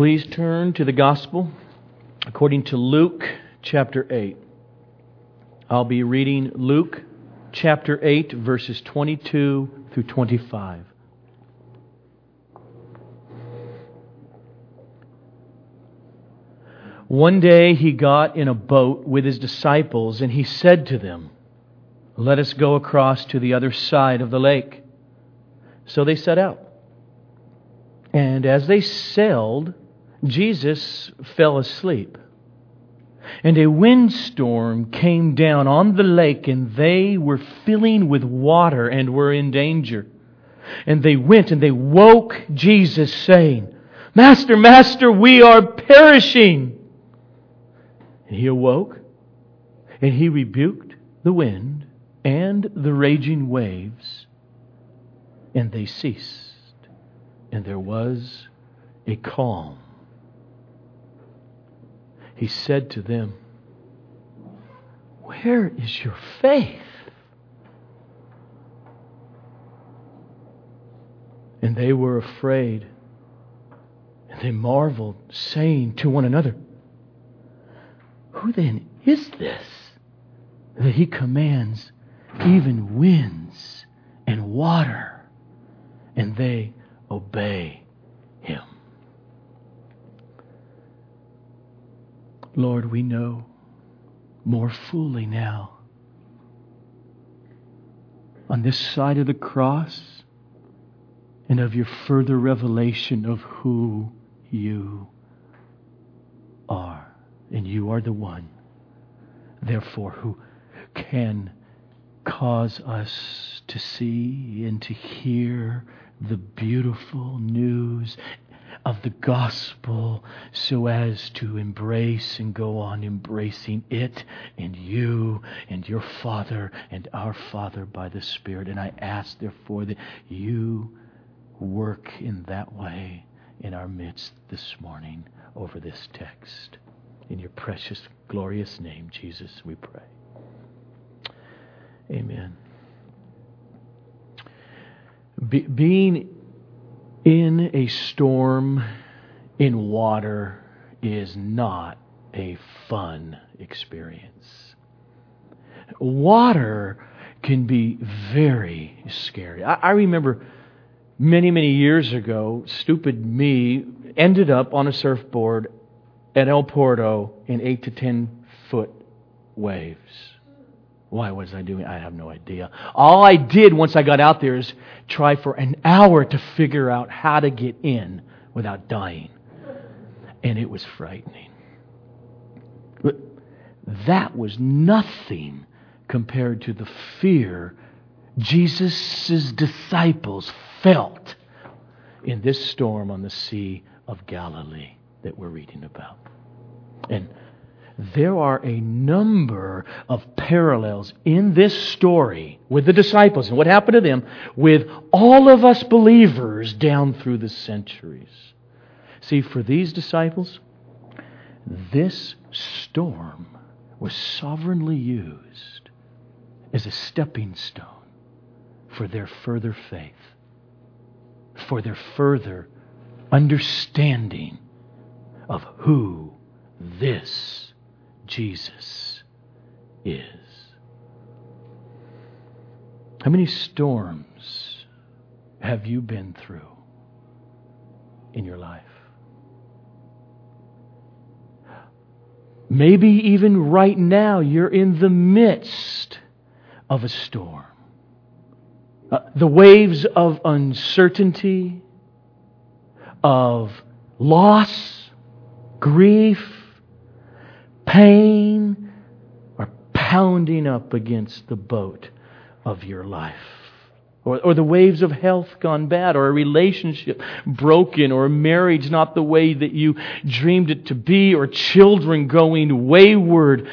Please turn to the Gospel according to Luke chapter 8. I'll be reading Luke chapter 8, verses 22 through 25. One day he got in a boat with his disciples and he said to them, Let us go across to the other side of the lake. So they set out. And as they sailed, Jesus fell asleep. And a windstorm came down on the lake, and they were filling with water and were in danger. And they went and they woke Jesus, saying, Master, Master, we are perishing. And he awoke, and he rebuked the wind and the raging waves, and they ceased, and there was a calm. He said to them, Where is your faith? And they were afraid, and they marveled, saying to one another, Who then is this that he commands even winds and water, and they obey him? Lord, we know more fully now on this side of the cross and of your further revelation of who you are. And you are the one, therefore, who can cause us to see and to hear the beautiful news of the gospel so as to embrace and go on embracing it and you and your Father and our Father by the Spirit. And I ask, therefore, that you work in that way in our midst this morning over this text. In your precious, glorious name, Jesus, we pray. Amen. Be- being in a storm in water is not a fun experience. Water can be very scary. I, I, remember many, many years ago, stupid me ended up on a surfboard at El Porto in eight to ten foot waves. Why was I doing? I have no idea. All I did once I got out there is try for an hour to figure out how to get in without dying. And it was frightening. But that was nothing compared to the fear Jesus' disciples felt in this storm on the Sea of Galilee that we're reading about. And there are a number of parallels in this story with the disciples and what happened to them with all of us believers down through the centuries. See, for these disciples, this storm was sovereignly used as a stepping stone for their further faith, for their further understanding of who this Jesus is. How many storms have you been through in your life? Maybe even right now you're in the midst of a storm. Uh, the waves of uncertainty, of loss, grief, pain are pounding up against the boat of your life. Or, or the waves of health gone bad, or a relationship broken, or a marriage not the way that you dreamed it to be, or children going wayward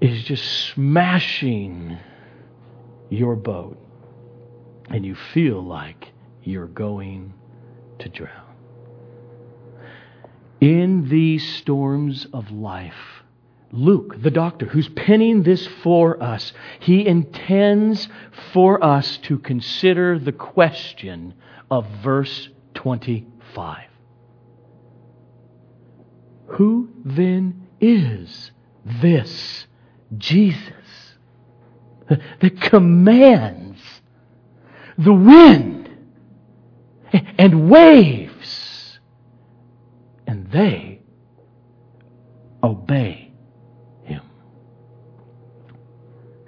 is just smashing your boat. And you feel like you're going to drown. In these storms of life, Luke, the doctor, who's penning this for us, he intends for us to consider the question of verse 25. Who then is this Jesus that commands the wind and waves, and they obey him?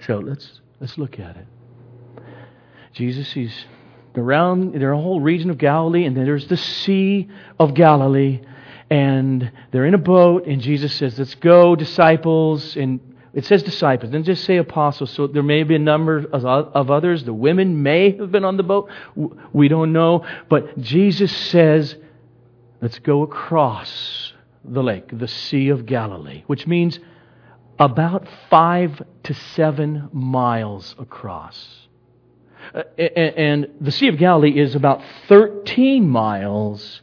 So let's let's look at it. Jesus, he's around a whole region of Galilee, and then there's the Sea of Galilee, and they're in a boat, and Jesus says, Let's go, disciples. And it says disciples, doesn't just say apostles. So there may be a number of others. The women may have been on the boat. We don't know. But Jesus says, Let's go across the lake, the Sea of Galilee, which means about five to seven miles across. Uh, and the Sea of Galilee is about 13 miles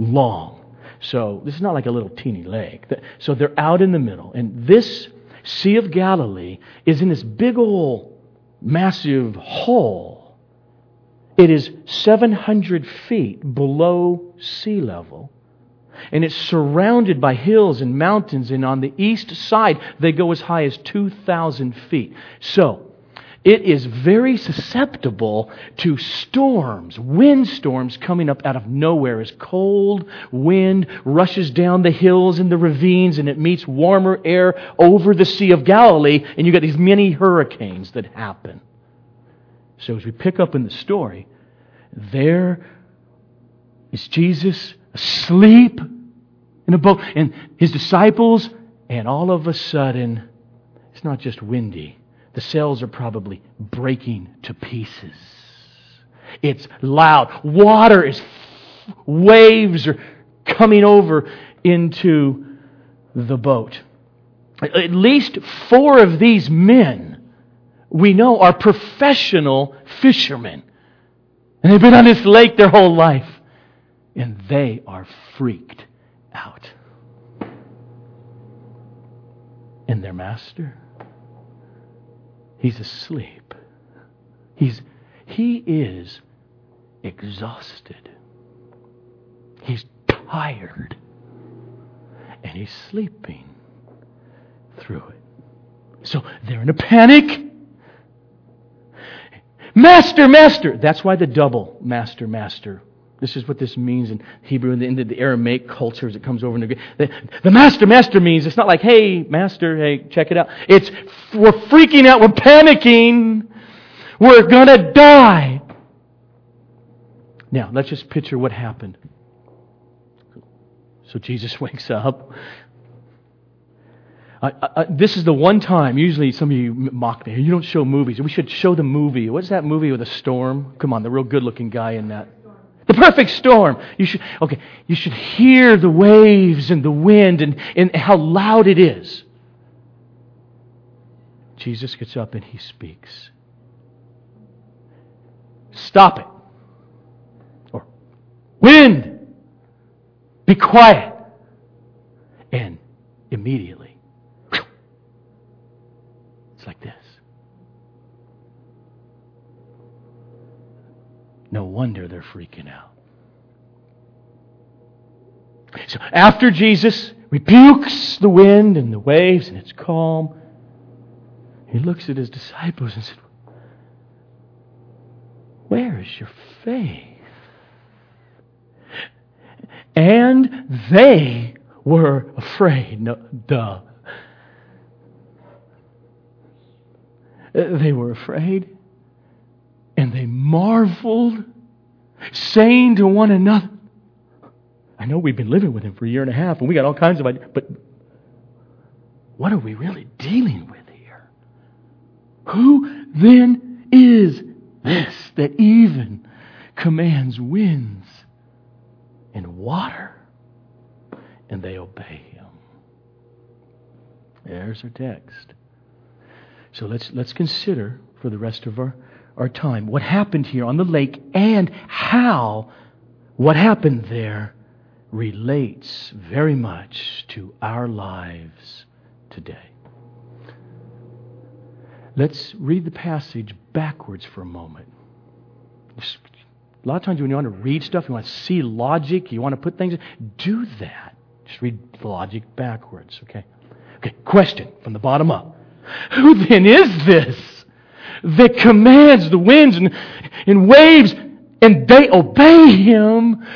long. So this is not like a little teeny lake. So they're out in the middle. And this Sea of Galilee is in this big old massive hole. It is 700 feet below sea level. And it's surrounded by hills and mountains. And on the east side, they go as high as 2,000 feet. So, it is very susceptible to storms, windstorms coming up out of nowhere as cold wind rushes down the hills and the ravines and it meets warmer air over the Sea of Galilee, and you got these many hurricanes that happen. So, as we pick up in the story, there is Jesus asleep in a boat, and his disciples, and all of a sudden, it's not just windy the sails are probably breaking to pieces. It's loud. Water is, waves are coming over into the boat. At least four of these men we know are professional fishermen. And they've been on this lake their whole life. And they are freaked out. And their master? He's asleep. He's, he is exhausted. He's tired. And he's sleeping through it. So they're in a panic. Master, master. That's why the double master, master this is what this means in Hebrew and in the, Aramaic cultures. It comes over. The, the, the master, master means it's not like, hey, master, hey, check it out. It's we're freaking out, we're panicking, we're gonna die. Now, let's just picture what happened. So Jesus wakes up. I, this is the one time, usually some of you mock me. You don't show movies. We should show the movie. What's that movie with a storm? Come on, the real good looking guy in that. The perfect storm. You should, okay, you should hear the waves and the wind and, and how loud it is. Jesus gets up and he speaks. Stop it. Or, wind, be quiet. And immediately, it's like this. No wonder they're freaking out. So after Jesus rebukes the wind and the waves and it's calm, he looks at his disciples and said, Where is your faith? And they were afraid. No, duh. They were afraid and they marveled, saying to one another, I know we've been living with him for a year and a half and we got all kinds of ideas, but what are we really dealing with here? Who then is this that even commands winds and water and they obey him? There's our text. So let's, let's consider for the rest of our our time, what happened here on the lake, and how what happened there relates very much to our lives today. Let's read the passage backwards for a moment. A lot of times when you want to read stuff, you want to see logic, you want to put things, do that. Just read the logic backwards, okay? Okay, question from the bottom up. Who then is this that commands the winds and, and waves and they obey him?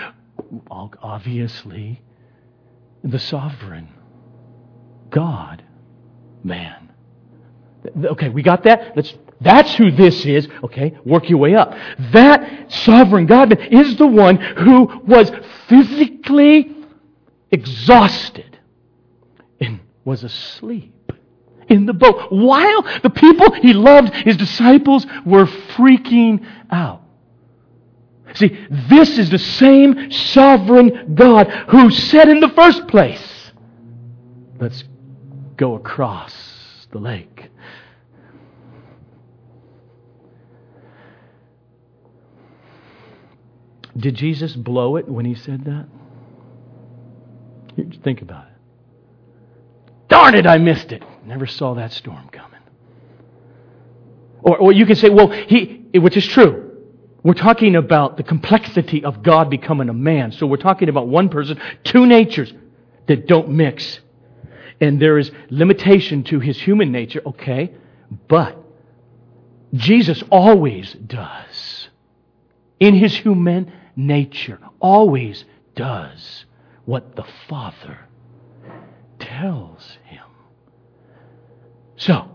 Obviously, the sovereign God man. Okay, we got that? Let's that's who this is. Okay, work your way up. That sovereign God is the one who was physically exhausted and was asleep in the boat while the people he loved, his disciples, were freaking out. See, this is the same sovereign God who said in the first place, let's go across the lake. Did Jesus blow it when he said that? Think about it. Darn it, I missed it. Never saw that storm coming. Or, or you can say, well, he, which is true. We're talking about the complexity of God becoming a man. So we're talking about one person, two natures that don't mix. And there is limitation to his human nature, okay? But Jesus always does. In his human nature, always does what the Father tells. So,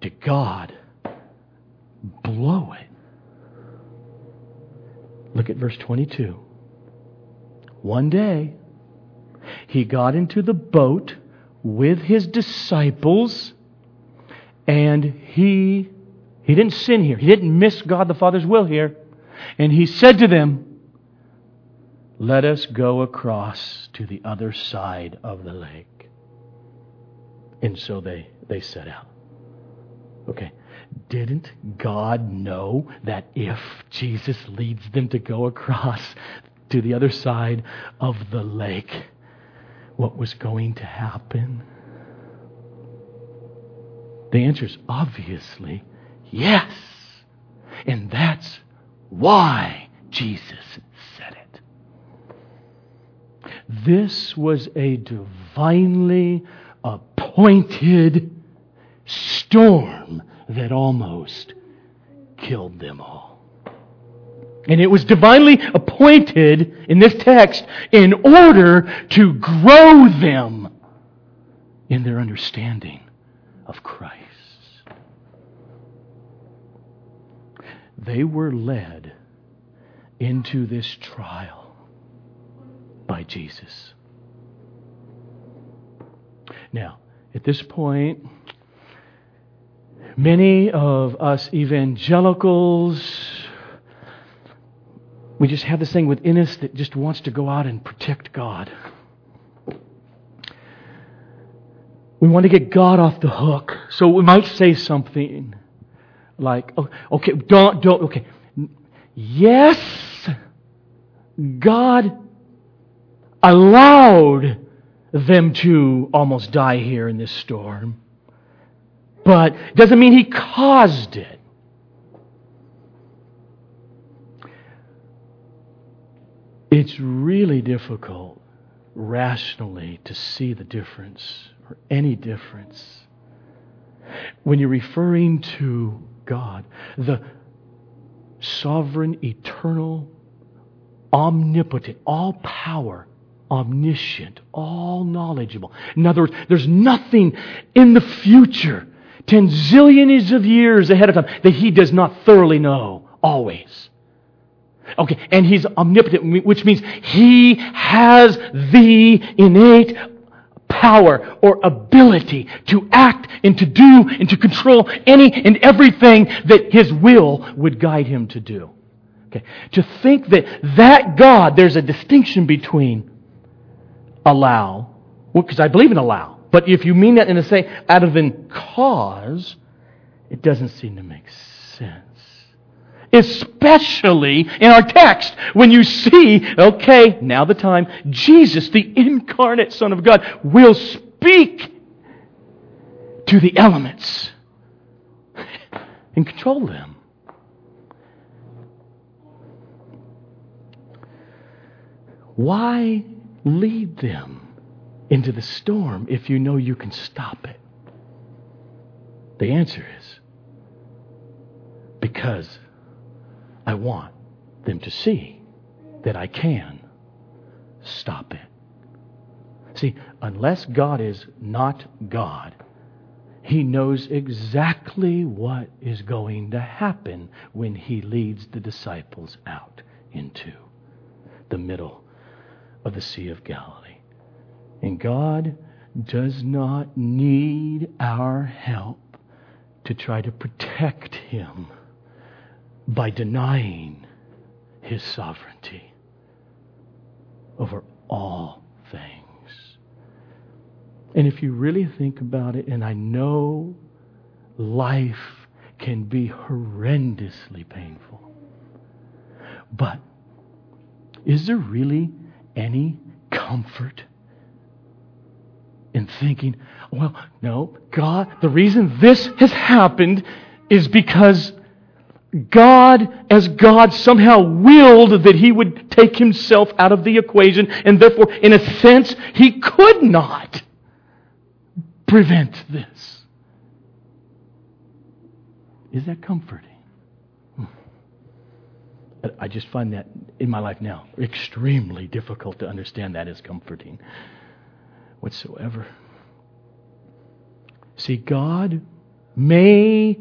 did God blow it? Look at verse 22. One day, he got into the boat with his disciples and he he didn't sin here. He didn't miss God the Father's will here. And he said to them, Let us go across to the other side of the lake. And so they, they set out. Okay. Didn't God know that if Jesus leads them to go across to the other side of the lake, what was going to happen? The answer is obviously yes. And that's why Jesus said it. This was a divinely appointed storm that almost killed them all. And it was divinely appointed in this text in order to grow them in their understanding of Christ. They were led into this trial by Jesus. Now, at this point, many of us evangelicals, we just have this thing within us that just wants to go out and protect God. We want to get God off the hook. So we might say something like, oh, okay, don't, don't, okay. Yes, God allowed them to almost die here in this storm, but doesn't mean He caused it. It's really difficult rationally to see the difference or any difference when you're referring to God, the sovereign, eternal, omnipotent, all power, omniscient, all knowledgeable. In other words, there's nothing in the future, ten zillions of years ahead of time, that he does not thoroughly know, always. Okay, and he's omnipotent, which means he has the innate power or ability to act and to do and to control any and everything that His will would guide Him to do. Okay. To think that that God, there's a distinction between allow, because well, I believe in allow, but if you mean that in a say out of an cause, it doesn't seem to make sense especially in our text when you see, okay, now the time, Jesus, the incarnate Son of God, will speak to the elements and control them. Why lead them into the storm if you know you can stop it? The answer is because I want them to see that I can stop it. See, unless God is not God, He knows exactly what is going to happen when He leads the disciples out into the middle of the Sea of Galilee. And God does not need our help to try to protect Him by denying His sovereignty over all things. And if you really think about it, and I know life can be horrendously painful, but is there really any comfort in thinking, well, no, God, the reason this has happened is because God, as God, somehow willed that He would take Himself out of the equation, and therefore, in a sense, He could not prevent this. Is that comforting? Hmm. I just find that in my life now extremely difficult to understand that as comforting whatsoever. See, God may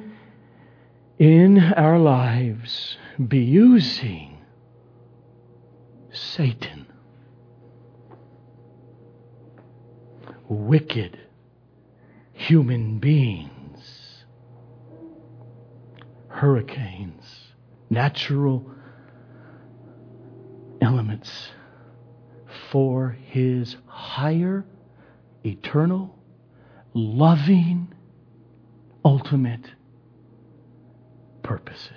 in our lives be using Satan, wicked human beings, hurricanes, natural elements for his higher, eternal, loving, ultimate purposes.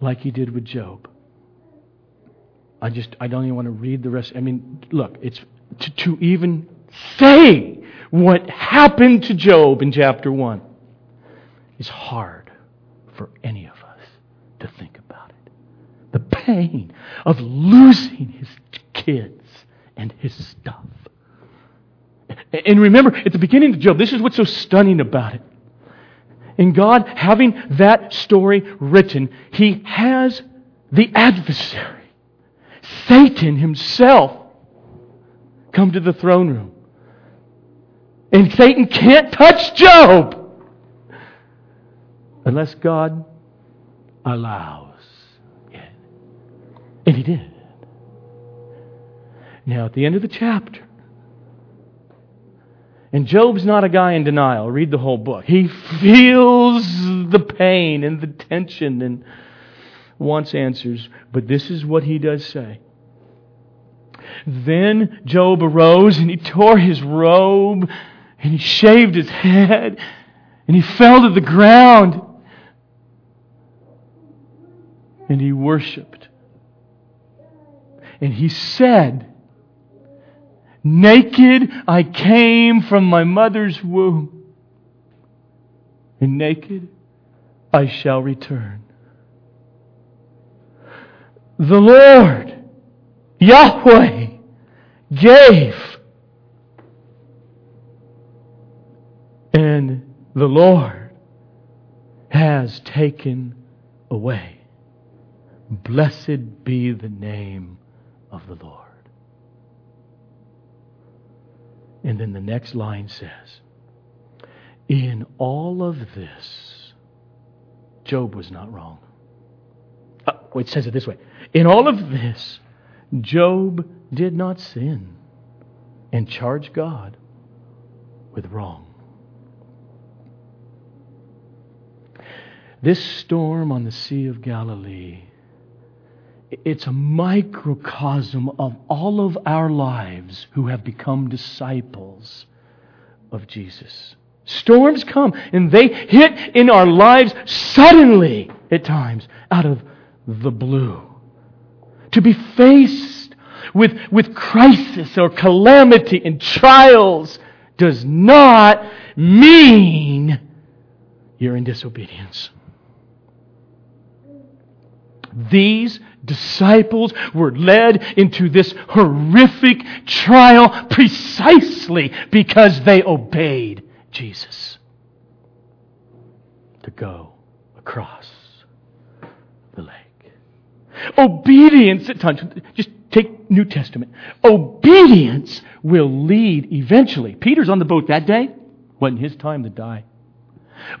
Like he did with Job. I just, I don't even want to read the rest. I mean, look, it's to, to even say what happened to Job in chapter 1 is hard for any of us to think about it. The pain of losing his kids and his stuff. And remember, at the beginning of Job, this is what's so stunning about it. In God having that story written, He has the adversary, Satan himself, come to the throne room. And Satan can't touch Job unless God allows it. And He did. Now, at the end of the chapter, and Job's not a guy in denial. Read the whole book. He feels the pain and the tension and wants answers. But this is what he does say. Then Job arose and he tore his robe and he shaved his head and he fell to the ground and he worshiped. And he said, Naked I came from my mother's womb, and naked I shall return. The Lord, Yahweh, gave, and the Lord has taken away. Blessed be the name of the Lord. And then the next line says, In all of this, Job was not wrong. Uh, it says it this way In all of this, Job did not sin and charge God with wrong. This storm on the Sea of Galilee it's a microcosm of all of our lives who have become disciples of Jesus. Storms come and they hit in our lives suddenly at times out of the blue. To be faced with, with crisis or calamity and trials does not mean you're in disobedience. These disciples were led into this horrific trial precisely because they obeyed Jesus to go across the lake. Obedience at times, just take New Testament. Obedience will lead eventually. Peter's on the boat that day. Wasn't his time to die.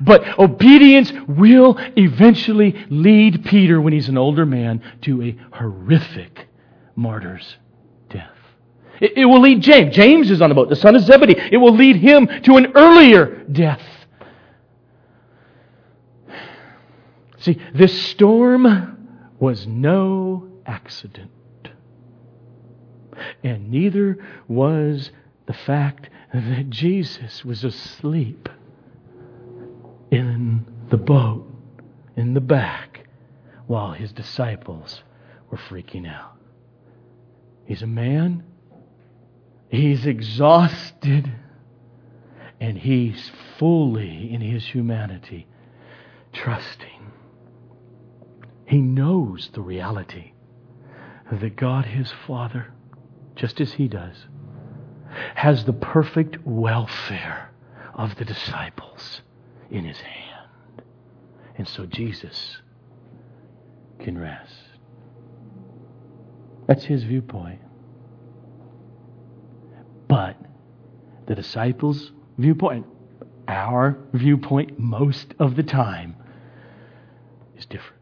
But obedience will eventually lead Peter, when he's an older man, to a horrific martyr's death. It, it, will lead James. James is on the boat, the son of Zebedee. It will lead him to an earlier death. See, this storm was no accident. And neither was the fact that Jesus was asleep in the boat in the back while his disciples were freaking out. He's a man, he's exhausted, and he's fully in his humanity trusting. He knows the reality that God, his Father, just as he does, has the perfect welfare of the disciples in his hand. And so Jesus can rest. That's his viewpoint. But the disciples' viewpoint, our viewpoint most of the time, is different.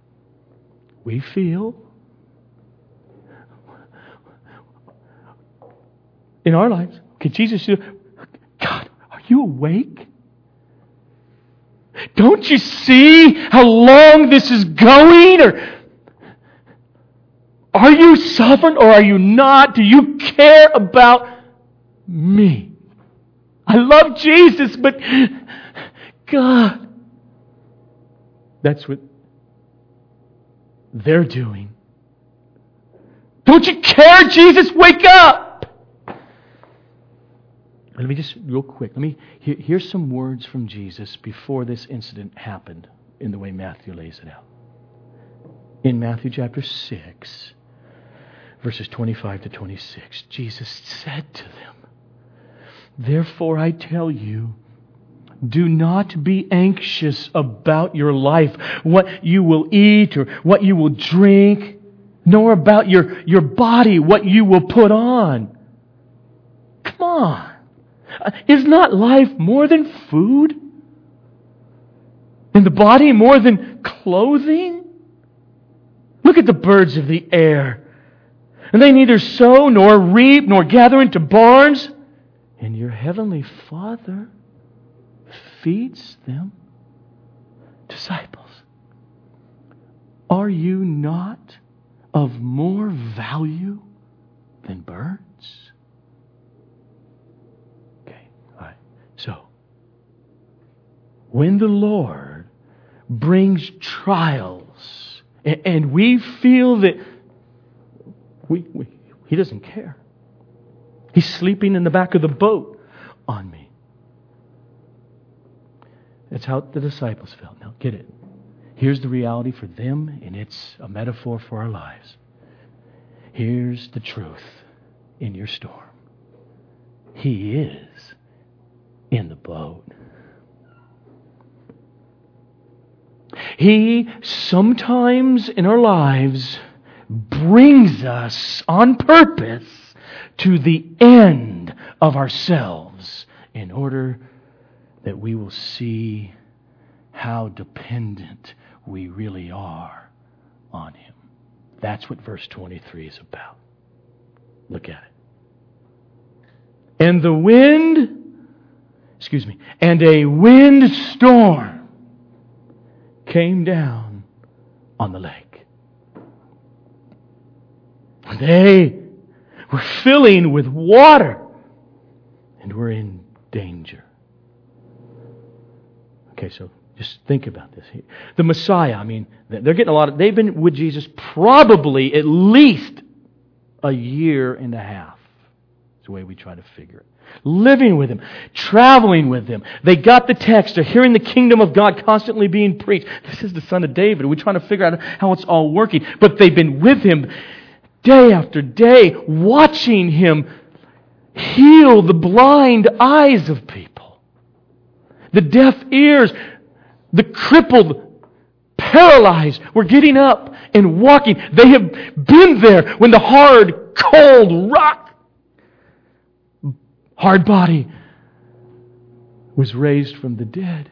We feel in our lives, okay, Jesus, God, are you awake? Don't you see how long this is going? Or are you sovereign or are you not? Do you care about me? I love Jesus, but God. That's what they're doing. Don't you care, Jesus? Wake up! Let me just, real quick, let me, here, here's some words from Jesus before this incident happened in the way Matthew lays it out. In Matthew chapter 6, verses 25 to 26, Jesus said to them, Therefore I tell you, do not be anxious about your life, what you will eat or what you will drink, nor about your, your body, what you will put on. Come on. Uh, is not life more than food? And the body more than clothing? Look at the birds of the air. And they neither sow nor reap nor gather into barns. And your heavenly Father feeds them. Disciples, are you not of more value than birds? So, when the Lord brings trials and we feel that we, we, He doesn't care, He's sleeping in the back of the boat on me. That's how the disciples felt. Now, get it. Here's the reality for them, and it's a metaphor for our lives. Here's the truth in your storm He is in the boat. He sometimes in our lives brings us on purpose to the end of ourselves in order that we will see how dependent we really are on Him. That's what verse 23 is about. Look at it. And the wind excuse me, and a windstorm came down on the lake. They were filling with water and were in danger. Okay, so just think about this. The Messiah, I mean, they're getting a lot of, they've been with Jesus probably at least a year and a half. It's the way we try to figure it. Living with him, traveling with him. They got the text. They're hearing the kingdom of God constantly being preached. This is the son of David. We're trying to figure out how it's all working. But they've been with him day after day, watching him heal the blind eyes of people, the deaf ears, the crippled, paralyzed were getting up and walking. They have been there when the hard, cold rock, hard body was raised from the dead.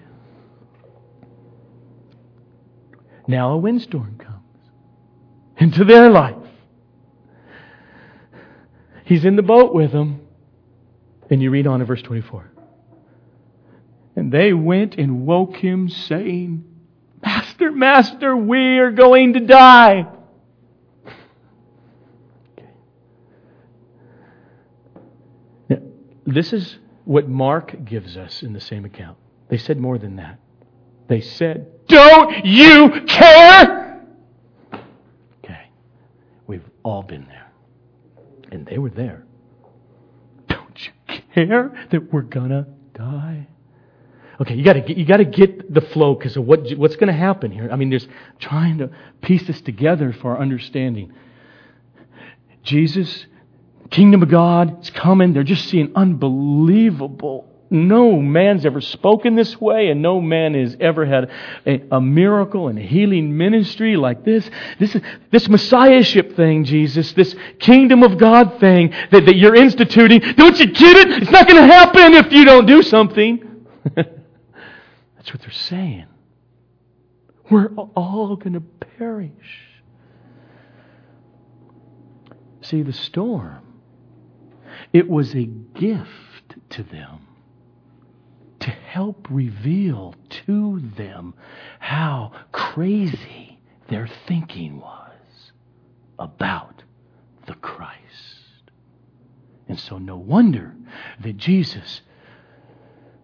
Now a windstorm comes into their life. He's in the boat with them. And you read on in verse 24. And they went and woke him, saying, Master, Master, we are going to die. Okay. Now, this is what Mark gives us in the same account. They said more than that. They said, Don't you care? Okay. We've all been there. And they were there. Don't you care that we're gonna die? Okay, you got to get, you got to get the flow because of what what's to happen here. I mean, there's trying to piece this together for our understanding. Jesus, kingdom of God, is coming. They're just seeing unbelievable. No man's ever spoken this way, and no man has ever had a, a miracle and a healing ministry like this. This this messiahship thing, Jesus, this kingdom of God thing that, that you're instituting. Don't you get it? It's not going to happen if you don't do something. That's what they're saying. We're all going to perish. See, the storm, it was a gift to them to help reveal to them how crazy their thinking was about the Christ. And so, no wonder that Jesus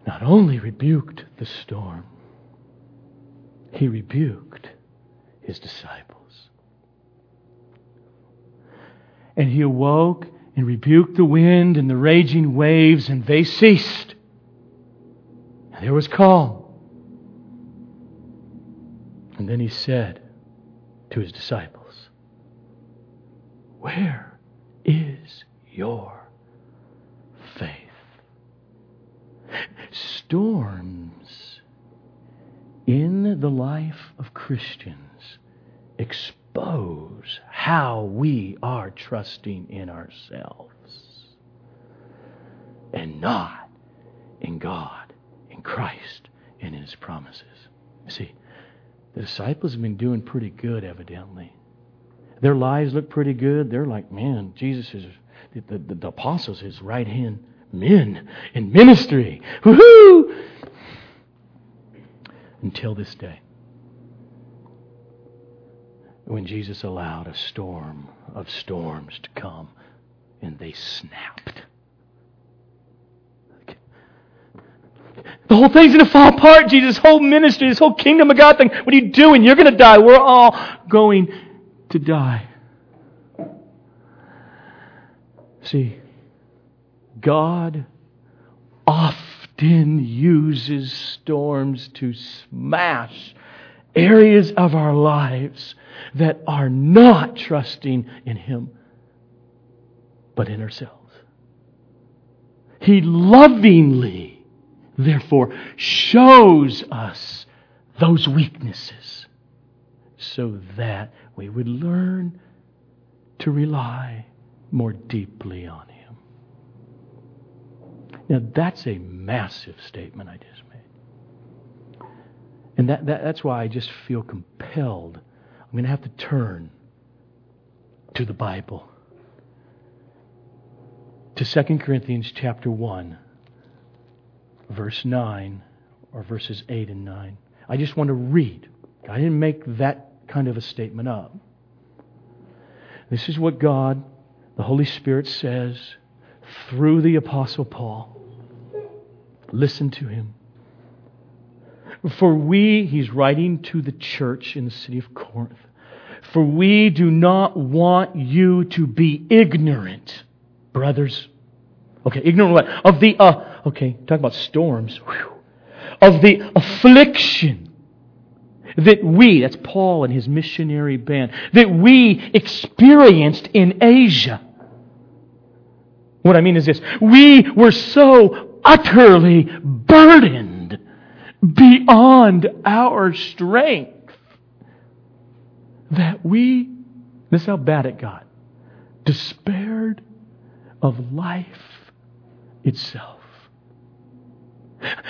not only rebuked the storm, he rebuked his disciples. And he awoke and rebuked the wind and the raging waves, and they ceased. And there was calm. And then he said to his disciples, Where is your faith? storms in the life of Christians expose how we are trusting in ourselves and not in God, in Christ, and in His promises. You see, the disciples have been doing pretty good, evidently. Their lives look pretty good. They're like, man, Jesus is, the, the, the apostles, his right hand men in ministry. Woohoo! Until this day. When Jesus allowed a storm of storms to come and they snapped. The whole thing's going to fall apart, Jesus. Whole ministry, this whole kingdom of God thing. What are you doing? You're going to die. We're all going to die. See, God often uses storms to smash areas of our lives that are not trusting in Him, but in ourselves. He lovingly, therefore, shows us those weaknesses so that we would learn to rely more deeply on Him. Now, that's a massive statement I just made. And that, that, that's why I just feel compelled. I'm going to have to turn to the Bible. To 2 Corinthians chapter 1, verse 9, or verses 8 and 9. I just want to read. I didn't make that kind of a statement up. This is what God, the Holy Spirit, says through the Apostle Paul. Listen to him. For we, he's writing to the church in the city of Corinth, for we do not want you to be ignorant, brothers, Okay, ignorant what? Of the, uh, okay, talk about storms. Whew. Of the affliction that we, that's Paul and his missionary band, that we experienced in Asia. What I mean is this we were so utterly burdened beyond our strength that we, this is how bad it got, despaired of life itself.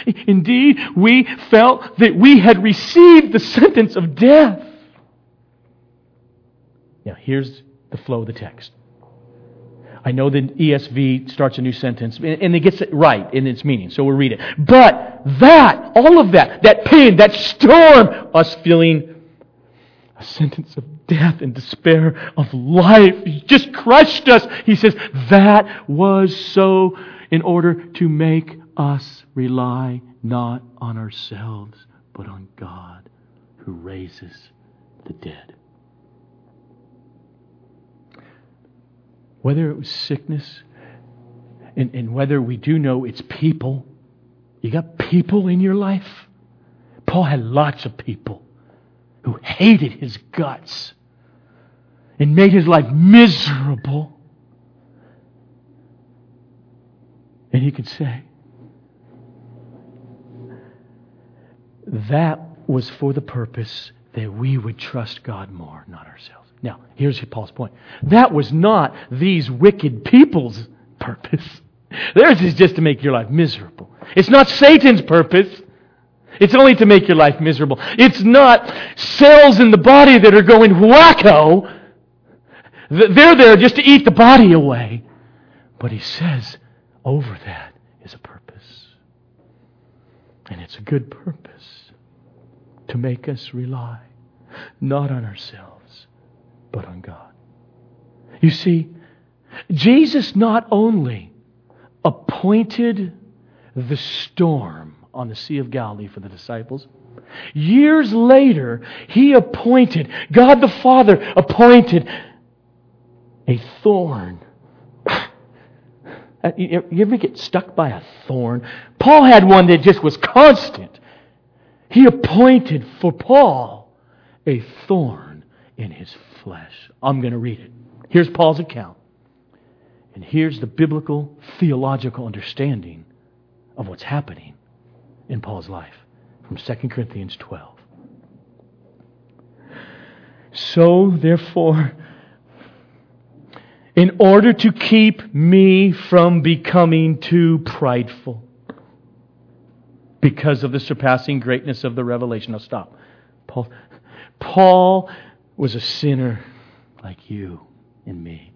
Indeed, we felt that we had received the sentence of death. Now, here's the flow of the text. I know the ESV starts a new sentence and it gets it right in its meaning, so we'll read it. But that, all of that, that pain, that storm, us feeling a sentence of death and despair of life, just crushed us. He says, that was so in order to make us rely not on ourselves, but on God who raises the dead. Whether it was sickness, and, and whether we do know it's people, you got people in your life. Paul had lots of people who hated his guts and made his life miserable. And he could say, that was for the purpose that we would trust God more, not ourselves. Now, here's Paul's point. That was not these wicked people's purpose. Theirs is just to make your life miserable. It's not Satan's purpose. It's only to make your life miserable. It's not cells in the body that are going wacko. They're there just to eat the body away. But he says, over that is a purpose. And it's a good purpose to make us rely not on ourselves, but on God. You see, Jesus not only appointed the storm on the Sea of Galilee for the disciples, years later, he appointed, God the Father appointed a thorn. Uh, you ever get stuck by a thorn? Paul had one that just was constant. He appointed for Paul a thorn in his flesh. I'm going to read it. Here's Paul's account. And here's the biblical theological understanding of what's happening in Paul's life from 2 Corinthians 12. So, therefore, in order to keep me from becoming too prideful, because of the surpassing greatness of the revelation. Now stop. Paul, Paul was a sinner like you and me.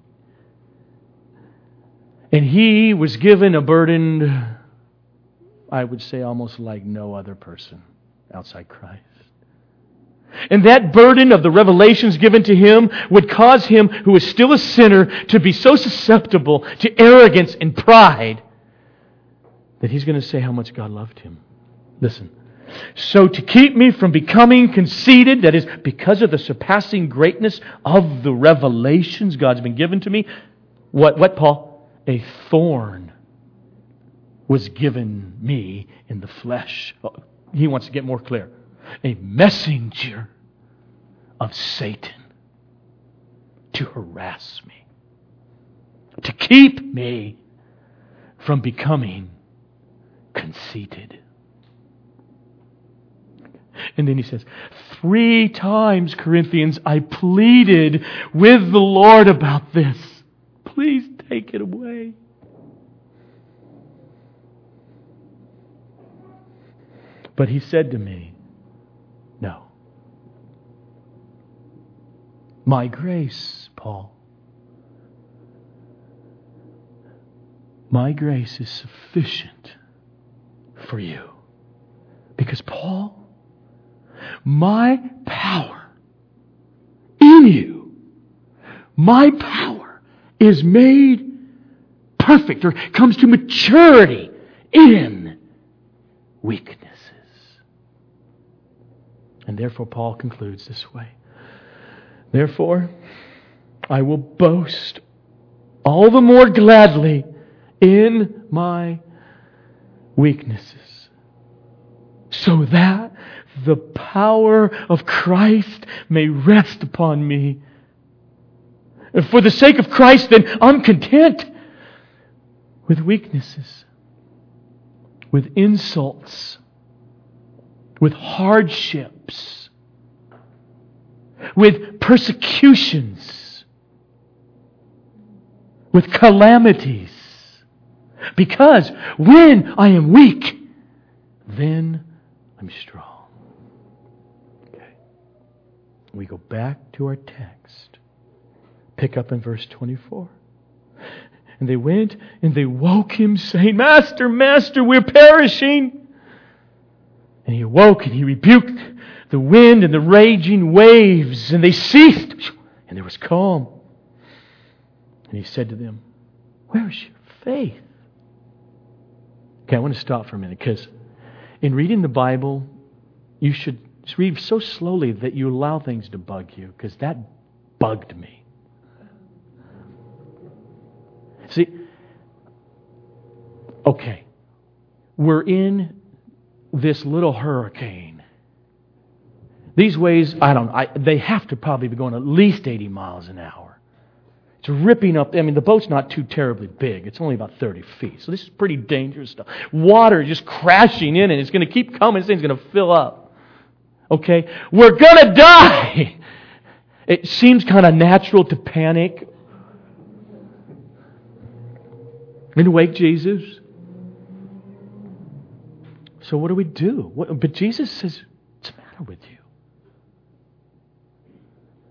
And he was given a burden, I would say, almost like no other person outside Christ. And that burden of the revelations given to him would cause him, who is still a sinner, to be so susceptible to arrogance and pride that he's going to say how much God loved him. Listen. So to keep me from becoming conceited, that is, because of the surpassing greatness of the revelations God's been given to me, what, what Paul? A thorn was given me in the flesh. Oh, he wants to get more clear. A messenger of Satan to harass me, to keep me from becoming conceited. And then he says, Three times, Corinthians, I pleaded with the Lord about this. Please take it away. But he said to me, No. My grace, Paul. My grace is sufficient for you. Because, Paul, my power in you, my power is made perfect or comes to maturity in weaknesses. And therefore, Paul concludes this way Therefore, I will boast all the more gladly in my weaknesses, so that the power of Christ may rest upon me. And for the sake of Christ, then, I'm content with weaknesses, with insults, with hardships, with persecutions, with calamities. Because when I am weak, then I'm strong. Okay. We go back to our text. Pick up in verse 24. And they went and they woke him, saying, Master, Master, we're perishing. And he awoke and he rebuked the wind and the raging waves, and they ceased, and there was calm. And he said to them, Where is your faith? Okay, I want to stop for a minute because in reading the Bible, you should read so slowly that you allow things to bug you because that bugged me. See, okay, we're in this little hurricane. These waves, I don't I, they have to probably be going at least 80 miles an hour. It's ripping up. I mean, the boat's not too terribly big. It's only about 30 feet. So this is pretty dangerous stuff. Water just crashing in, and it's going to keep coming. This thing's going to fill up. Okay? We're going to die. It seems kind of natural to panic and wake Jesus. So what do we do? What, but Jesus says, What's the matter with you?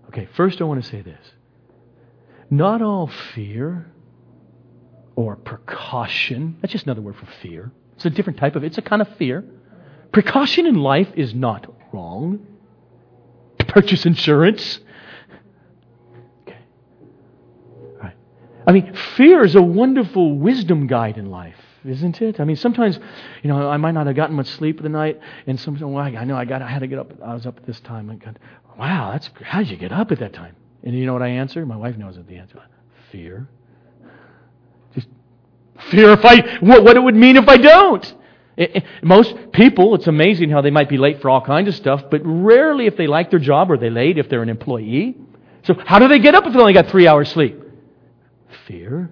Okay, first I want to say this. Not all fear or precaution, that's just another word for fear. It's a different type of, it's a kind of fear. Precaution in life is not wrong. To purchase insurance. Okay. Right. I mean, fear is a wonderful wisdom guide in life, isn't it? I mean, sometimes, you know, I might not have gotten much sleep the night, and sometimes, oh, well, I know I got, I had to get up. I was up at this time. I got, wow, that's how did you get up at that time? And you know what I answer? My wife knows what the answer. Fear. Just fear if I what, what it would mean if I don't. It, it, most people, it's amazing how they might be late for all kinds of stuff, but rarely if they like their job are they late if they're an employee. So how do they get up if they only got three hours sleep? Fear.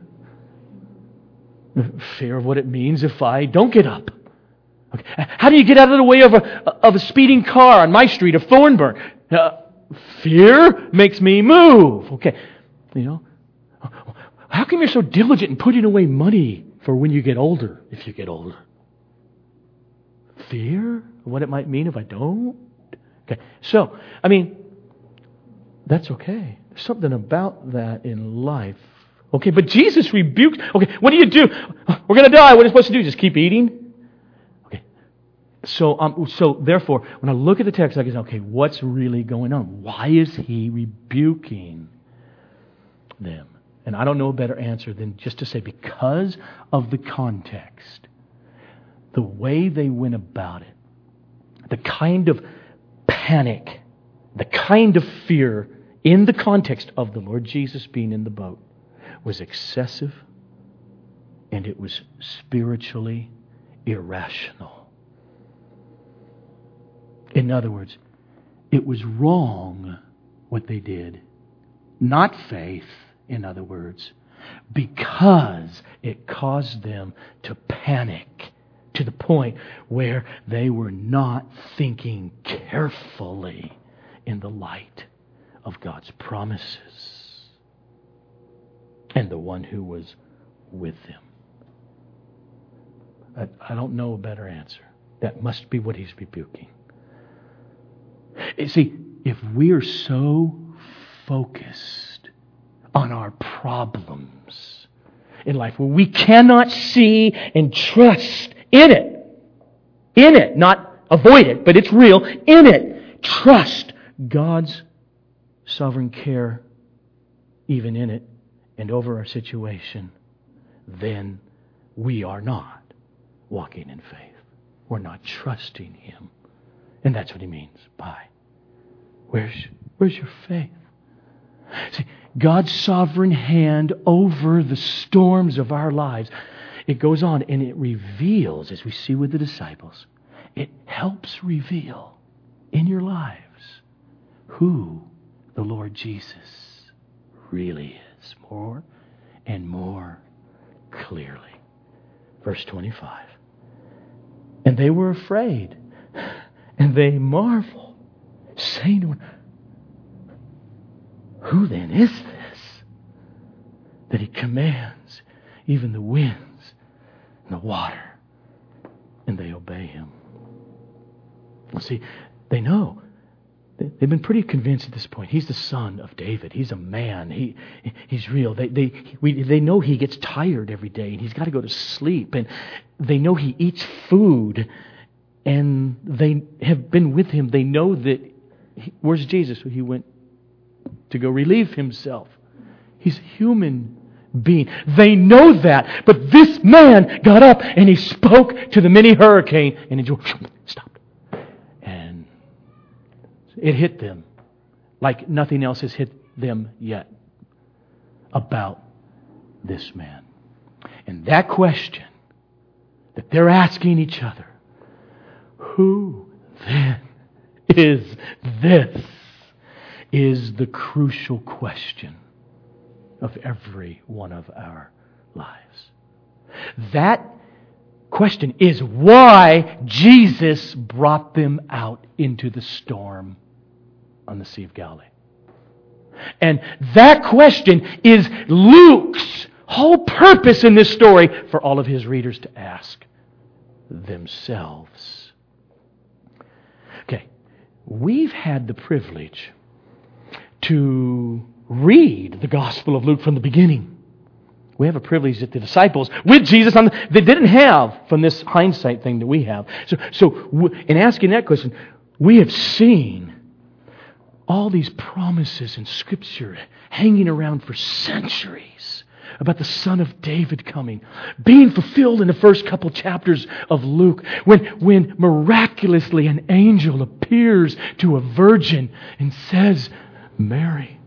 Fear of what it means if I don't get up. Okay. How do you get out of the way of a, of a speeding car on my street of Thornburn? Uh, Fear makes me move. Okay. You know? How come you're so diligent in putting away money for when you get older, if you get older? Fear of what it might mean if I don't? Okay. So, I mean, that's okay. There's something about that in life. Okay, but Jesus rebuked. Okay, what do you do? We're going to die. What are you supposed to do? Just keep eating? Okay. So, um, so therefore, when I look at the text, I go, okay, what's really going on? Why is he rebuking them? And I don't know a better answer than just to say because of the context, the way they went about it, the kind of panic, the kind of fear in the context of the Lord Jesus being in the boat was excessive and it was spiritually irrational. In other words, it was wrong what they did. Not faith, in other words, because it caused them to panic to the point where they were not thinking carefully in the light of God's promises and the one who was with them. I, I don't know a better answer. That must be what he's rebuking. You See, if we're so focused on our problems in life where we cannot see and trust in it, in it, not avoid it, but it's real, in it, trust God's sovereign care even in it and over our situation, then we are not walking in faith. We're not trusting Him. And that's what he means by where's, where's your faith? See, God's sovereign hand over the storms of our lives. It goes on and it reveals, as we see with the disciples, it helps reveal in your lives who the Lord Jesus really is more and more clearly. Verse 25. And they were afraid, and they marveled, saying Who then is this that he commands even the winds the water, and they obey him? See, they know They've been pretty convinced at this point. He's the son of David. He's a man. He, he's real. They, they, we, they know he gets tired every day and he's got to go to sleep. And they know he eats food and they have been with him. They know that. He, where's Jesus? He went to go relieve himself. He's human being. They know that. But this man got up and he spoke to the mini hurricane and just stopped. It hit them like nothing else has hit them yet about this man. And that question that they're asking each other who then is this? Is the crucial question of every one of our lives. That question is why Jesus brought them out into the storm on the Sea of Galilee. And that question is Luke's whole purpose in this story for all of his readers to ask themselves. Okay, we've had the privilege to read the Gospel of Luke from the beginning. We have a privilege that the disciples with Jesus on the, they didn't have from this hindsight thing that we have. So, so in asking that question, we have seen all these promises in Scripture hanging around for centuries about the Son of David coming, being fulfilled in the first couple chapters of Luke, when, when miraculously an angel appears to a virgin and says, Mary,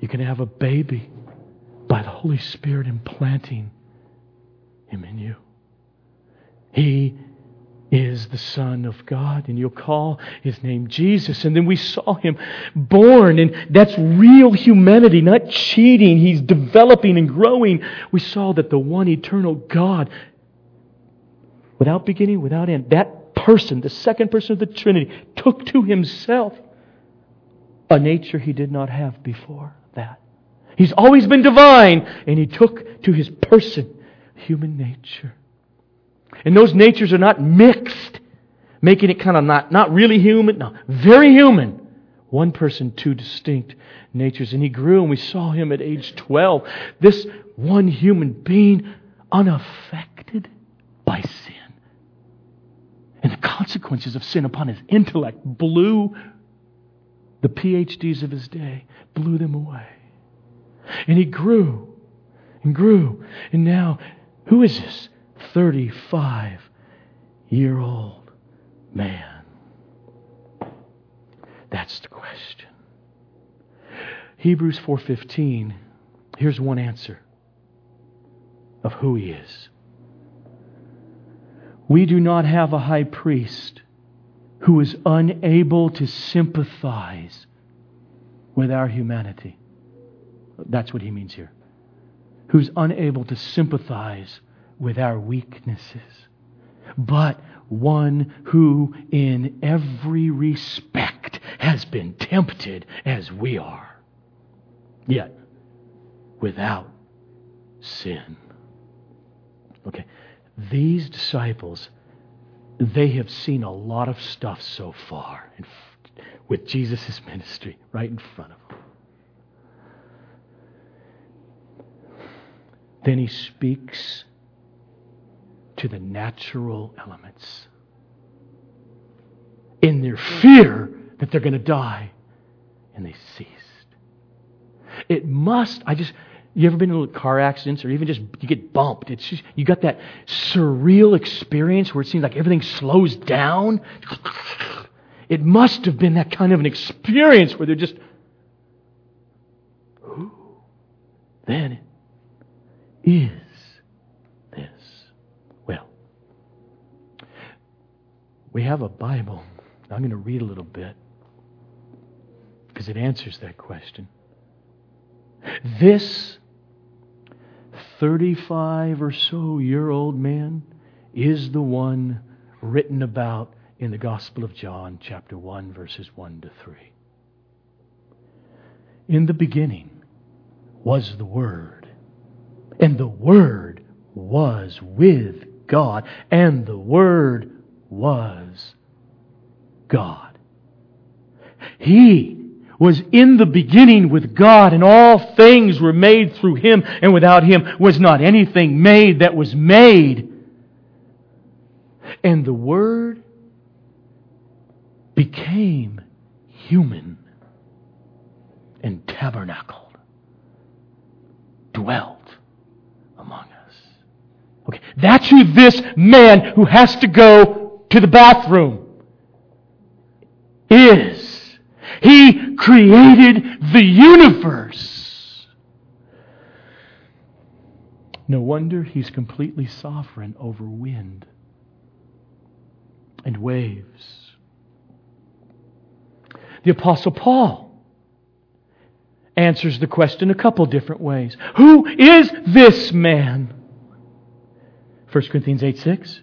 you can have a baby by the Holy Spirit implanting him in you. He is the Son of God, and you'll call his name Jesus. And then we saw him born, and that's real humanity, not cheating. He's developing and growing. We saw that the one eternal God, without beginning, without end, that person, the second person of the Trinity, took to himself a nature he did not have before that. He's always been divine, and he took to his person human nature. And those natures are not mixed, making it kind of not, not really human, no, very human. One person, two distinct natures. And he grew, and we saw him at age 12. This one human being, unaffected by sin. And the consequences of sin upon his intellect blew the PhDs of his day, blew them away. And he grew and grew. And now, who is this? 35 year old man? That's the question. Hebrews 4:15 here's one answer of who he is. We do not have a high priest who is unable to sympathize with our humanity. That's what he means here. Who's unable to sympathize with our weaknesses, but one who in every respect has been tempted as we are, yet without sin. Okay, these disciples, they have seen a lot of stuff so far with Jesus' ministry right in front of them. Then he speaks to the natural elements. In their fear that they're going to die, and they ceased. It must, I just, you ever been in little car accidents or even just you get bumped? It's just, you got that surreal experience where it seems like everything slows down. It must have been that kind of an experience where they're just, who then is this? Well, we have a Bible. I'm going to read a little bit because it answers that question. This 35 or so year old man is the one written about in the Gospel of John, chapter 1, verses 1 to 3. In the beginning was the Word, and the Word was with God, and the Word was God. He was in the beginning with God, and all things were made through him, and without him was not anything made that was made. And the Word became human and tabernacled, dwelt among us. Okay, that's who this man who has to go to the bathroom is. He created the universe. No wonder he's completely sovereign over wind and waves. The Apostle Paul answers the question a couple different ways. Who is this man? 1 Corinthians 8 6.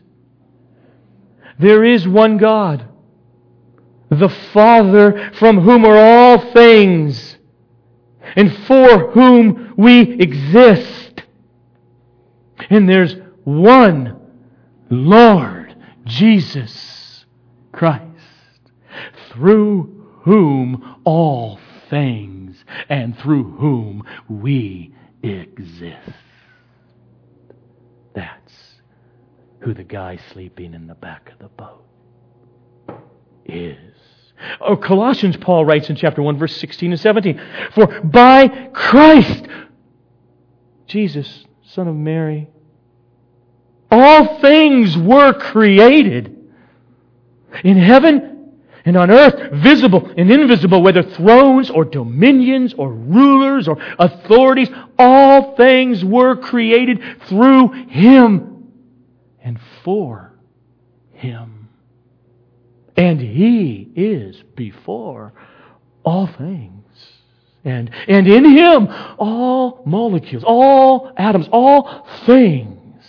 There is one God the Father from whom are all things and for whom we exist. And there's one Lord Jesus Christ, through whom all things and through whom we exist. That's who the guy sleeping in the back of the boat is. Oh, Colossians, Paul writes in chapter 1, verse 16 and 17 For by Christ, Jesus, Son of Mary, all things were created in heaven and on earth, visible and invisible, whether thrones or dominions or rulers or authorities, all things were created through Him and for Him. And He is before all things. And, and in Him, all molecules, all atoms, all things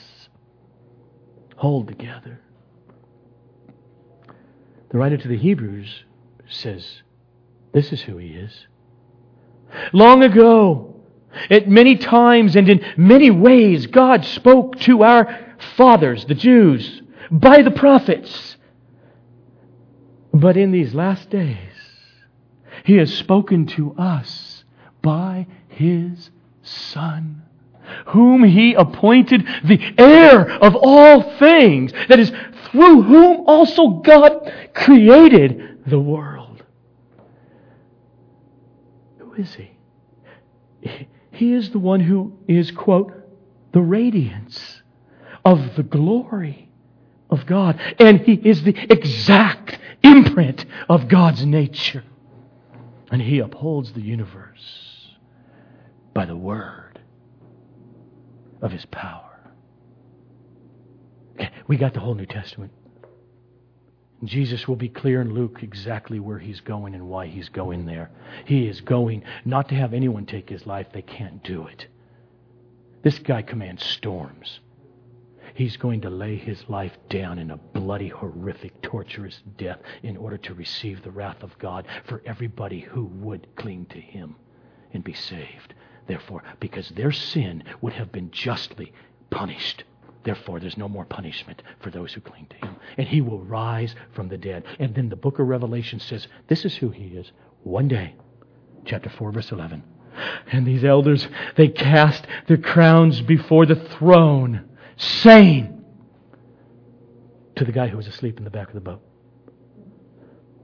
hold together. The writer to the Hebrews says, This is who He is. Long ago, at many times and in many ways, God spoke to our fathers, the Jews, by the prophets. But in these last days, He has spoken to us by His Son, whom He appointed the heir of all things, that is, through whom also God created the world. Who is He? He is the one who is, quote, the radiance of the glory of God. And He is the exact imprint of God's nature. And He upholds the universe by the word of His power. We got the whole New Testament. Jesus will be clear in Luke exactly where he's going and why he's going there. He is going not to have anyone take his life, they can't do it. This guy commands storms. He's going to lay his life down in a bloody, horrific, torturous death in order to receive the wrath of God for everybody who would cling to him and be saved. Therefore, because their sin would have been justly punished. Therefore, there's no more punishment for those who cling to him. And he will rise from the dead. And then the book of Revelation says, this is who he is. One day, chapter 4, verse 11. And these elders, they cast their crowns before the throne saying to the guy who was asleep in the back of the boat,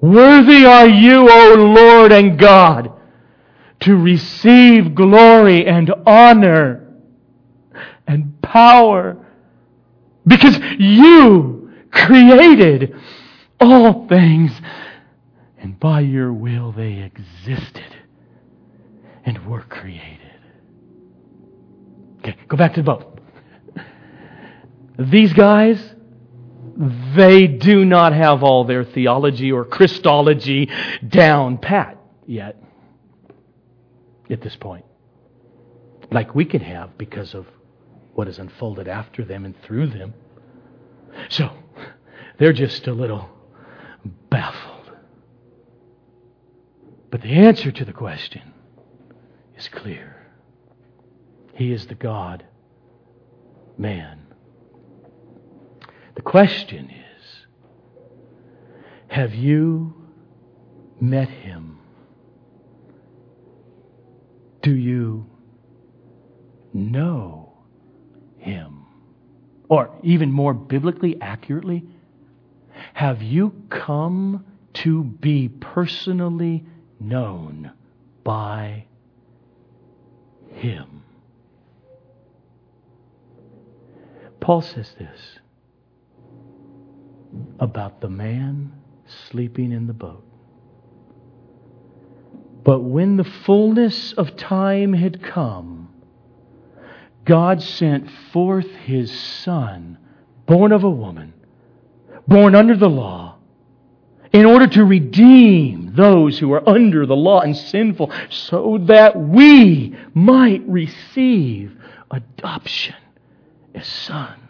Worthy are you, O Lord and God, to receive glory and honor and power because you created all things and by your will they existed and were created. Okay, Go back to the boat. These guys, they do not have all their theology or Christology down pat yet at this point. Like we can have because of what has unfolded after them and through them. So, they're just a little baffled. But the answer to the question is clear. He is the God, man. The question is Have you met him? Do you know him? Or even more biblically accurately, have you come to be personally known by him? Paul says this about the man sleeping in the boat. But when the fullness of time had come, God sent forth his Son, born of a woman, born under the law, in order to redeem those who are under the law and sinful, so that we might receive adoption as sons.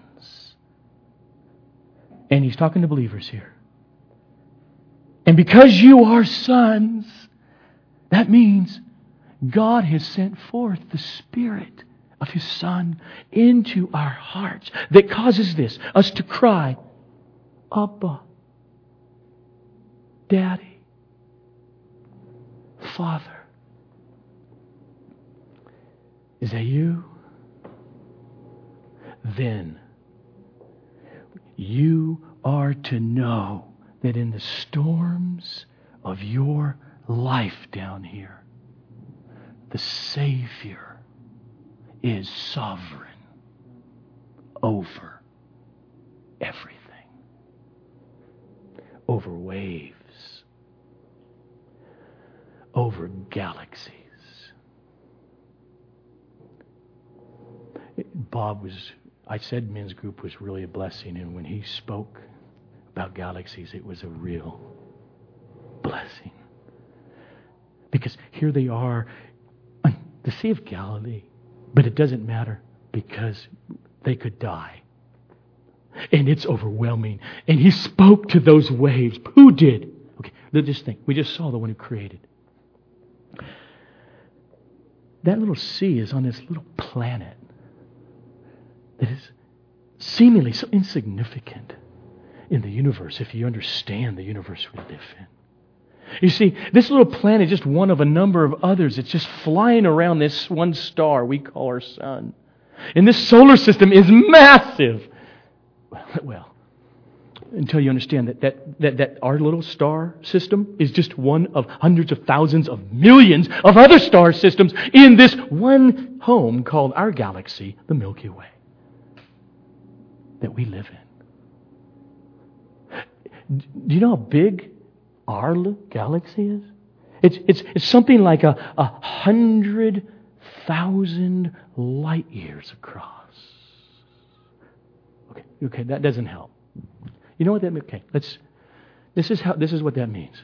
And he's talking to believers here. And because you are sons, that means God has sent forth the Spirit of His Son into our hearts that causes this, us to cry, Abba, Daddy, Father. Is that you? Then you are to know that in the storms of your life down here. The Savior is sovereign over everything, over waves, over galaxies. Bob was, I said men's group was really a blessing, and when he spoke about galaxies, it was a real blessing. Because here they are on the Sea of Galilee. But it doesn't matter because they could die. And it's overwhelming. And he spoke to those waves. Who did? Okay, let's just think. We just saw the one who created. That little sea is on this little planet that is seemingly so insignificant in the universe if you understand the universe we live in. You see, this little planet is just one of a number of others. It's just flying around this one star we call our sun. And this solar system is massive. Well, until you understand that, that, that, that our little star system is just one of hundreds of thousands of millions of other star systems in this one home called our galaxy, the Milky Way, that we live in. Do you know how big our galaxy is? It's, it's, it's something like a, a hundred thousand light years across. Okay, okay, that doesn't help. You know what that means? Okay, let's, this is, how, this is what that means.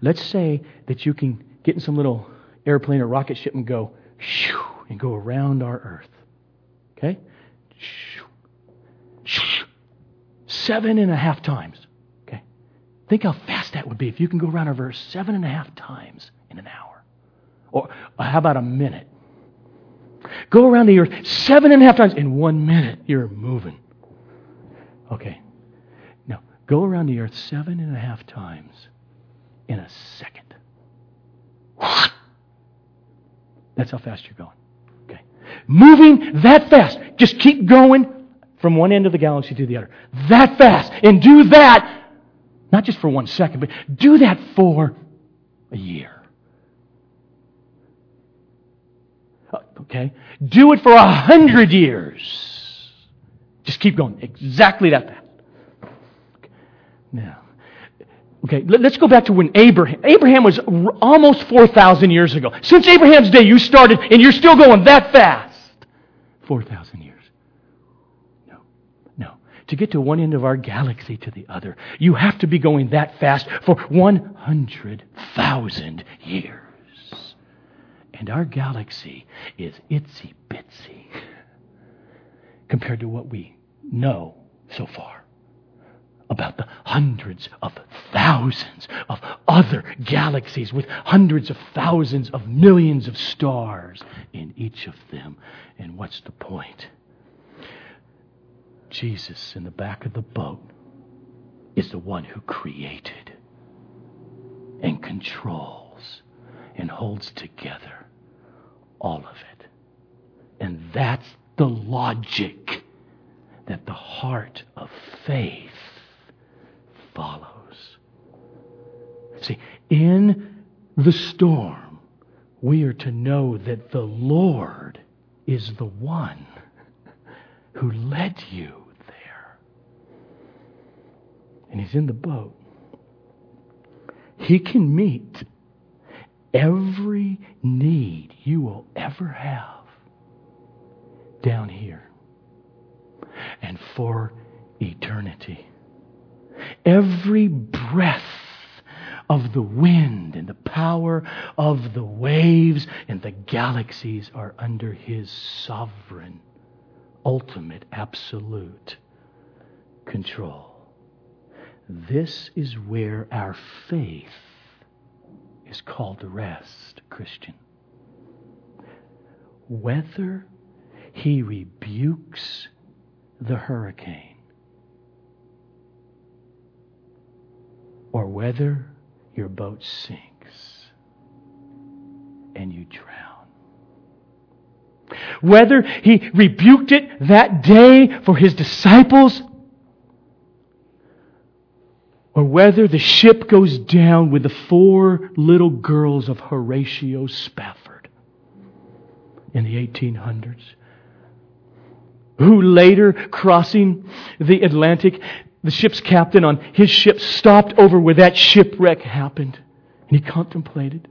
Let's say that you can get in some little airplane or rocket ship and go, shoo, and go around our Earth. Okay? Shoo, seven and a half times. Okay? Think how fast that would be if you can go around a verse seven and a half times in an hour. Or uh, how about a minute? Go around the earth seven and a half times in one minute. You're moving. Okay. Now, go around the earth seven and a half times in a second. That's how fast you're going. Okay. Moving that fast. Just keep going from one end of the galaxy to the other. That fast. And do that not just for one second, but do that for a year. Uh, okay? Do it for a hundred years. Just keep going. Exactly that fast. Now, okay, let's go back to when Abraham. Abraham was almost 4,000 years ago. Since Abraham's day, you started, and you're still going that fast. 4,000 years. To get to one end of our galaxy to the other, you have to be going that fast for 100,000 years. And our galaxy is itsy bitsy compared to what we know so far about the hundreds of thousands of other galaxies with hundreds of thousands of millions of stars in each of them. And what's the point? Jesus in the back of the boat is the one who created and controls and holds together all of it. And that's the logic that the heart of faith follows. See, in the storm, we are to know that the Lord is the one who led you. And He's in the boat. He can meet every need you will ever have down here and for eternity every breath of the wind and the power of the waves and the galaxies are under his sovereign, ultimate, absolute control. This is where our faith is called to rest, Christian. Whether he rebukes the hurricane or whether your boat sinks and you drown. Whether he rebuked it that day for his disciples or whether the ship goes down with the four little girls of Horatio Spafford in the 1800s, who later, crossing the Atlantic, the ship's captain on his ship stopped over where that shipwreck happened. And he contemplated.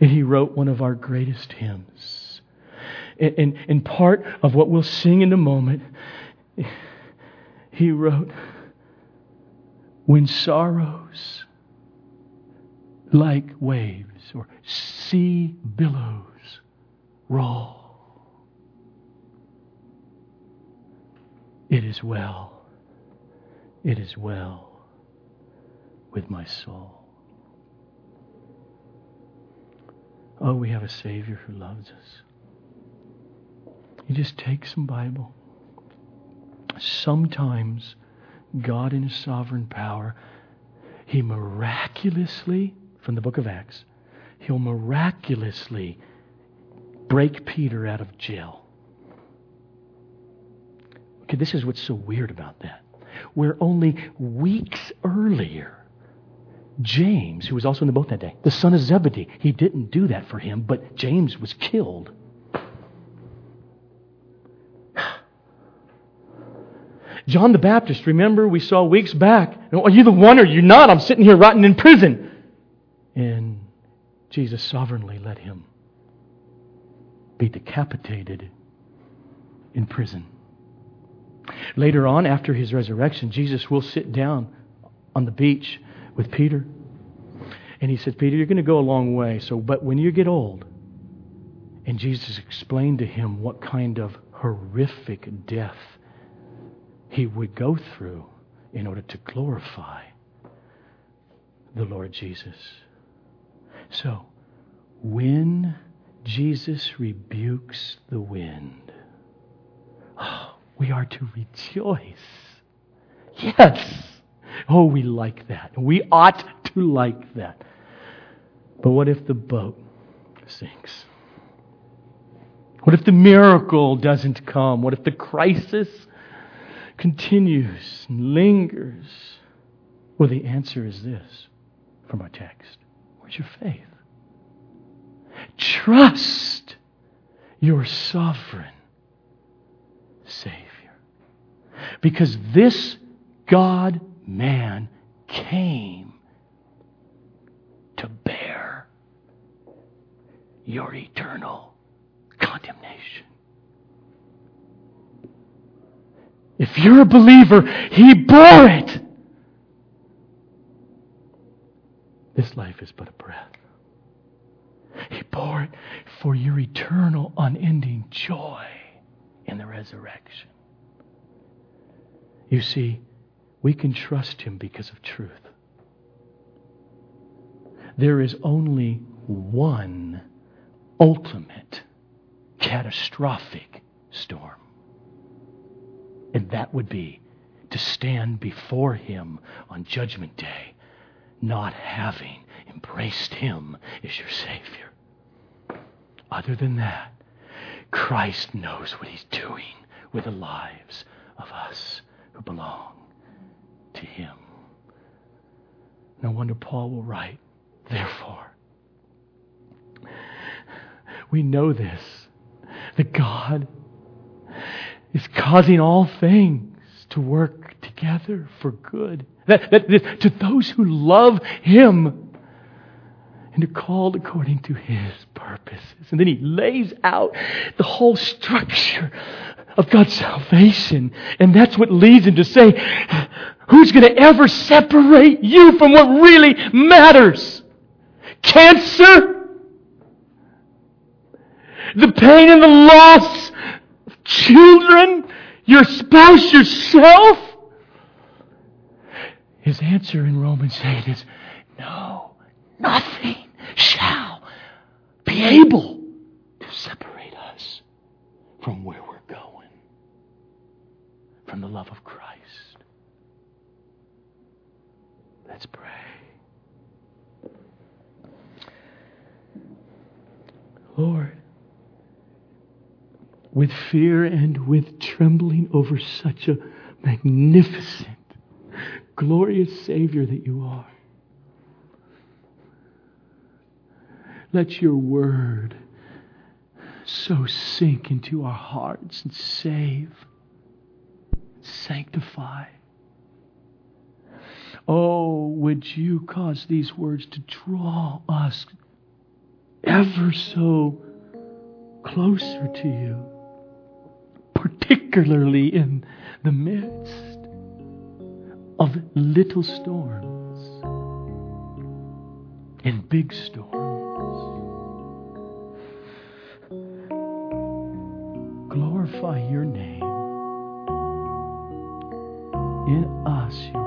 And he wrote one of our greatest hymns. And, and, and part of what we'll sing in a moment, he wrote, When sorrows like waves or sea billows roll, it is well it is well with my soul. Oh, we have a Savior who loves us. You just take some Bible. Sometimes God, in His sovereign power, He miraculously, from the book of Acts, He'll miraculously break Peter out of jail. Okay, this is what's so weird about that where only weeks earlier, James, who was also in the boat that day, the son of Zebedee, he didn't do that for him, but James was killed. John the Baptist, remember we saw weeks back. Are you the one or are you not? I'm sitting here rotting in prison. And Jesus sovereignly let him be decapitated in prison. Later on, after his resurrection, Jesus will sit down on the beach with Peter. And he said, Peter, you're going to go a long way. So, but when you get old, and Jesus explained to him what kind of horrific death he would go through in order to glorify the Lord Jesus. So, when Jesus rebukes the wind, oh, we are to rejoice. Yes. Oh, we like that. We ought to like that. But what if the boat sinks? What if the miracle doesn't come? What if the crisis continues and lingers? Well, the answer is this from our text Where's your faith? Trust your sovereign Savior. Because this God man came to bear your eternal condemnation. If you're a believer, He bore it. This life is but a breath. He bore it for your eternal, unending joy in the resurrection. You see, we can trust Him because of truth. There is only one ultimate catastrophic storm. And that would be to stand before Him on Judgment Day, not having embraced Him as your Savior. Other than that, Christ knows what He's doing with the lives of us who belong to Him. No wonder Paul will write, therefore. We know this, that God is causing all things to work together for good. That, that, that, to those who love Him and are called according to His purposes. And then He lays out the whole structure of God's salvation. And that's what leads Him to say, Who's going to ever separate you from what really matters? Cancer? The pain and the loss children, your spouse, yourself? His answer in Romans 8 is no, nothing shall be able to separate us from where we're going, from the love of Christ. Let's pray. Lord, with fear and with trembling over such a magnificent, glorious Savior that you are. Let your word so sink into our hearts and save, sanctify. Oh, would you cause these words to draw us ever so closer to you? Particularly in the midst of little storms and big storms. Glorify your name in us,